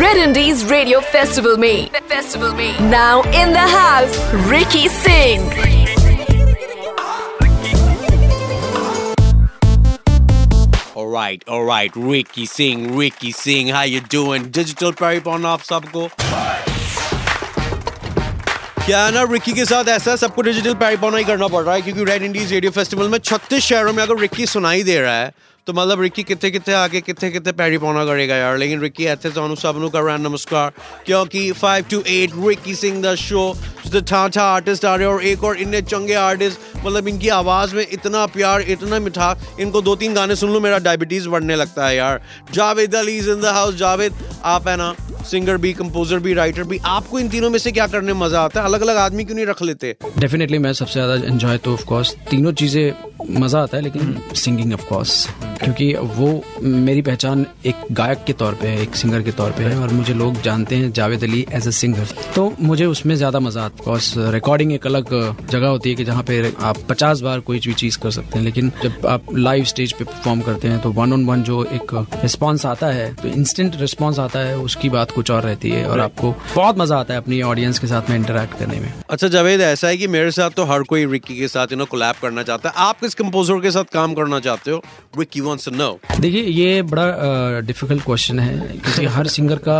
Red Indies Radio Festival में festival में Now in the house Ricky Singh All right, all right, Ricky Singh, Ricky Singh, how you doing? Digital Paripon आप सबको क्या ना Ricky के साथ ऐसा सबको डिजिटल पैरिपोना ही करना पड़ रहा है क्योंकि रेड इंडीज रेडियो फेस्टिवल में छत्तीस शहरों में अगर रिक्की सुनाई दे रहा है तो मतलब रिकी कितने कितने आगे कितने कितने पैरी पौना करेगा यार? लेकिन रिकी ऐसे तो सोनू सबनू कर रहा नमस्कार। क्योंकि five two eight Ricky Singh the show था था आर्टिस्ट आ रहे हैं और एक और इतने चंगे आर्टिस्ट मतलब इनकी आवाज़ में इतना प्यार, इतना मिठा इनको दो तीन गाने सुन लो, मेरा डायबिटीज़ बढ़ने लगता है यार। Javed Ali is in the house Javed, आप है ना सिंगर भी कंपोजर भी राइटर भी, आपको इन तीनों में से क्या करने मज़ा आता है? अलग अलग आदमी क्यों नहीं रख लेते? डेफिनेटली मैं सबसे ज़्यादा एंजॉय तो ऑफ़ कोर्स तीनों चीज़ें मज़ा आता है लेकिन सिंगिंग ऑफ़ कोर्स क्योंकि वो मेरी पहचान एक गायक के तौर पे है एक सिंगर के तौर पे है और मुझे लोग जानते हैं Javed Ali as a singer तो मुझे उसमें ज़्यादा मज़ा आता कोर्स रिकॉर्डिंग एक अलग जगह होती है कि जहाँ पे आप पचास बार कोई भी चीज़ कर सकते हैं लेकिन जब आप लाइव स्टेज पे परफॉर्म करते हैं तो वन ऑन वन जो एक रिस्पॉन्स आता है तो इंस्टेंट रिस्पॉन्स आता है उसकी बात कुछ और रहती है और आपको बहुत मज़ा आता है अपनी ऑडियंस के साथ में इंटरेक्ट करने में। अच्छा जावेद ऐसा है कि मेरे साथ तो हर कोई रिक्की के साथ यू नो कोलैब करना चाहता है। आप किस कंपोजर के साथ काम करना चाहते हो? रिक्की वांट्स टू नो देखिए, ये बड़ा डिफ़िकल्ट क्वेश्चन है, क्योंकि हर सिंगर का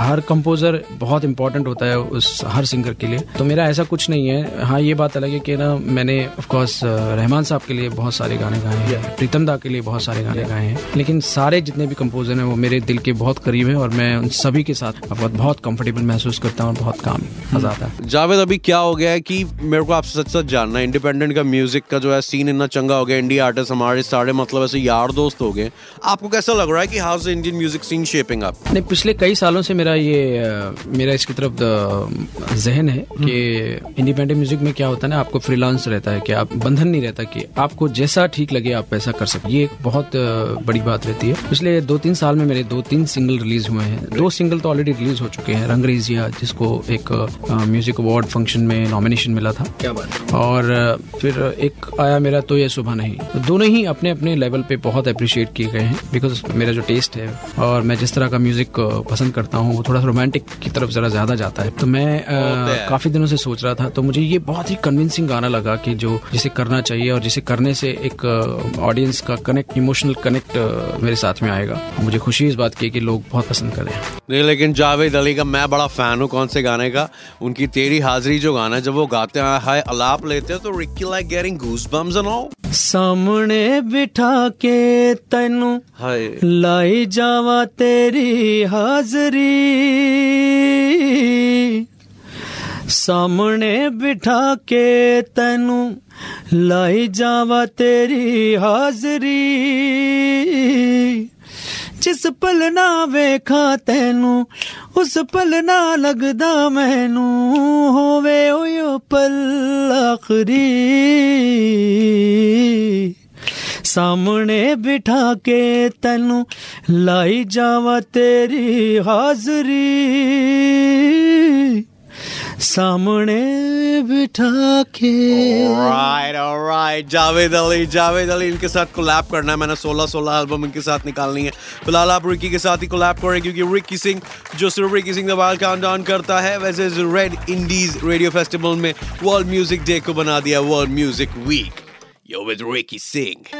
हर कंपोजर बहुत इंपॉर्टेंट होता है उस हर सिंगर के लिए। तो मेरा ऐसा कुछ नहीं है। हाँ ये बात अलग है कि ना मैंने ऑफ़ कोर्स रहमान साहब के लिए बहुत सारे गाने गाए हैं। प्रीतम दा के लिए बहुत सारे गाने गाए हैं। लेकिन सारे जितने भी कंपोजर हैं वो मेरे दिल के बहुत करीब हैं और मैं उन सभी के साथ बहुत बहुत कंफर्टेबल महसूस करता हूँ और बहुत काम मज़ा आता है। जावेद अभी क्या हो गया है कि मेरे को आपसे सच सच जानना है इंडिपेंडेंट का म्यूज़िक का जो है सीन इतना चंगा हो गया इंडिया आर्टिस्ट हमारे सारे मतलब ऐसे यार दोस्त हो गए। आपको कैसा लग रहा है कि how Indian music scene shaping up नहीं पिछले कई सालों से मेरा ये मेरा इसकी तरफ़ जहन है कि इंडिपेंडेंट म्यूज़िक में क्या होता है ना आपको फ्रीलांस रहता है कि आप बंधन नहीं रहता कि आपको जैसा ठीक लगे आप वैसा कर सकते ये एक बहुत बड़ी बात रहती है। पिछले दो तीन साल में मेरे दो तीन सिंगल रिलीज़ हुए हैं। दो सिंगल तो ऑलरेडी रिलीज़ हो चुके हैं। रंगरेजिया जिसको एक म्यूज़िक अवार्ड फ़ंक्शन में नॉमिनेशन मिला था। क्या बात और फिर एक आया मेरा तो ये सुबह नहीं। तो दोनों ही अपने अपने लेवल पे बहुत अप्रिशिएट किए गए हैं बिकॉज़ मेरा जो टेस्ट है और मैं जिस तरह का म्यूज़िक पसंद करता हूँ वो थोड़ा सा रोमांटिक की तरफ़ जरा ज़्यादा जाता है। तो मैं काफ़ी दिनों से सोच रहा था तो मुझे ये बहुत ही कन्विंसिंग गाना लगा कि जो जिसे करना चाहिए और जिसे करने से एक ऑडियंस का कनेक्ट इमोशनल कनेक्ट मेरे साथ में आएगा। मुझे खुशी इस बात की कि लोग बहुत पसंद करें नहीं लेकिन जावेद अली का मैं बड़ा फ़ैन हूँ कौन से गाने का? उनकी तेरी हाजिरी जो गाना है जब वो गाते हैं हाय अलाप लेते हैं तो Ricky like getting goose bumps and all सामने बिठा के तेनू लाई जावा तेरी हाजरी सामने बिठा के तेनू लाई जावा तेरी हाजरी जिस पल ना वेखा तेनू उस पल ना लगदा मैनू होवे ओ पल आखरी सामने बिठा के तेनू लाई जावा तेरी हाजरी। सामने बिठा के alright, alright. जावेद अली जावेद अली इनके साथ कोलैब करना है। मैंने 16 16 एल्बम इनके साथ निकालनी है। फ़िलहाल आप रिकी के साथ ही कोलैब करें क्योंकि रिकी सिंह जो सिर्फ़ रिकी सिंह दबाल काउंटडाउन करता है वैसे रेड इंडीज रेडियो फेस्टिवल में वर्ल्ड म्यूज़िक डे को बना दिया world music week yo with Ricky Singh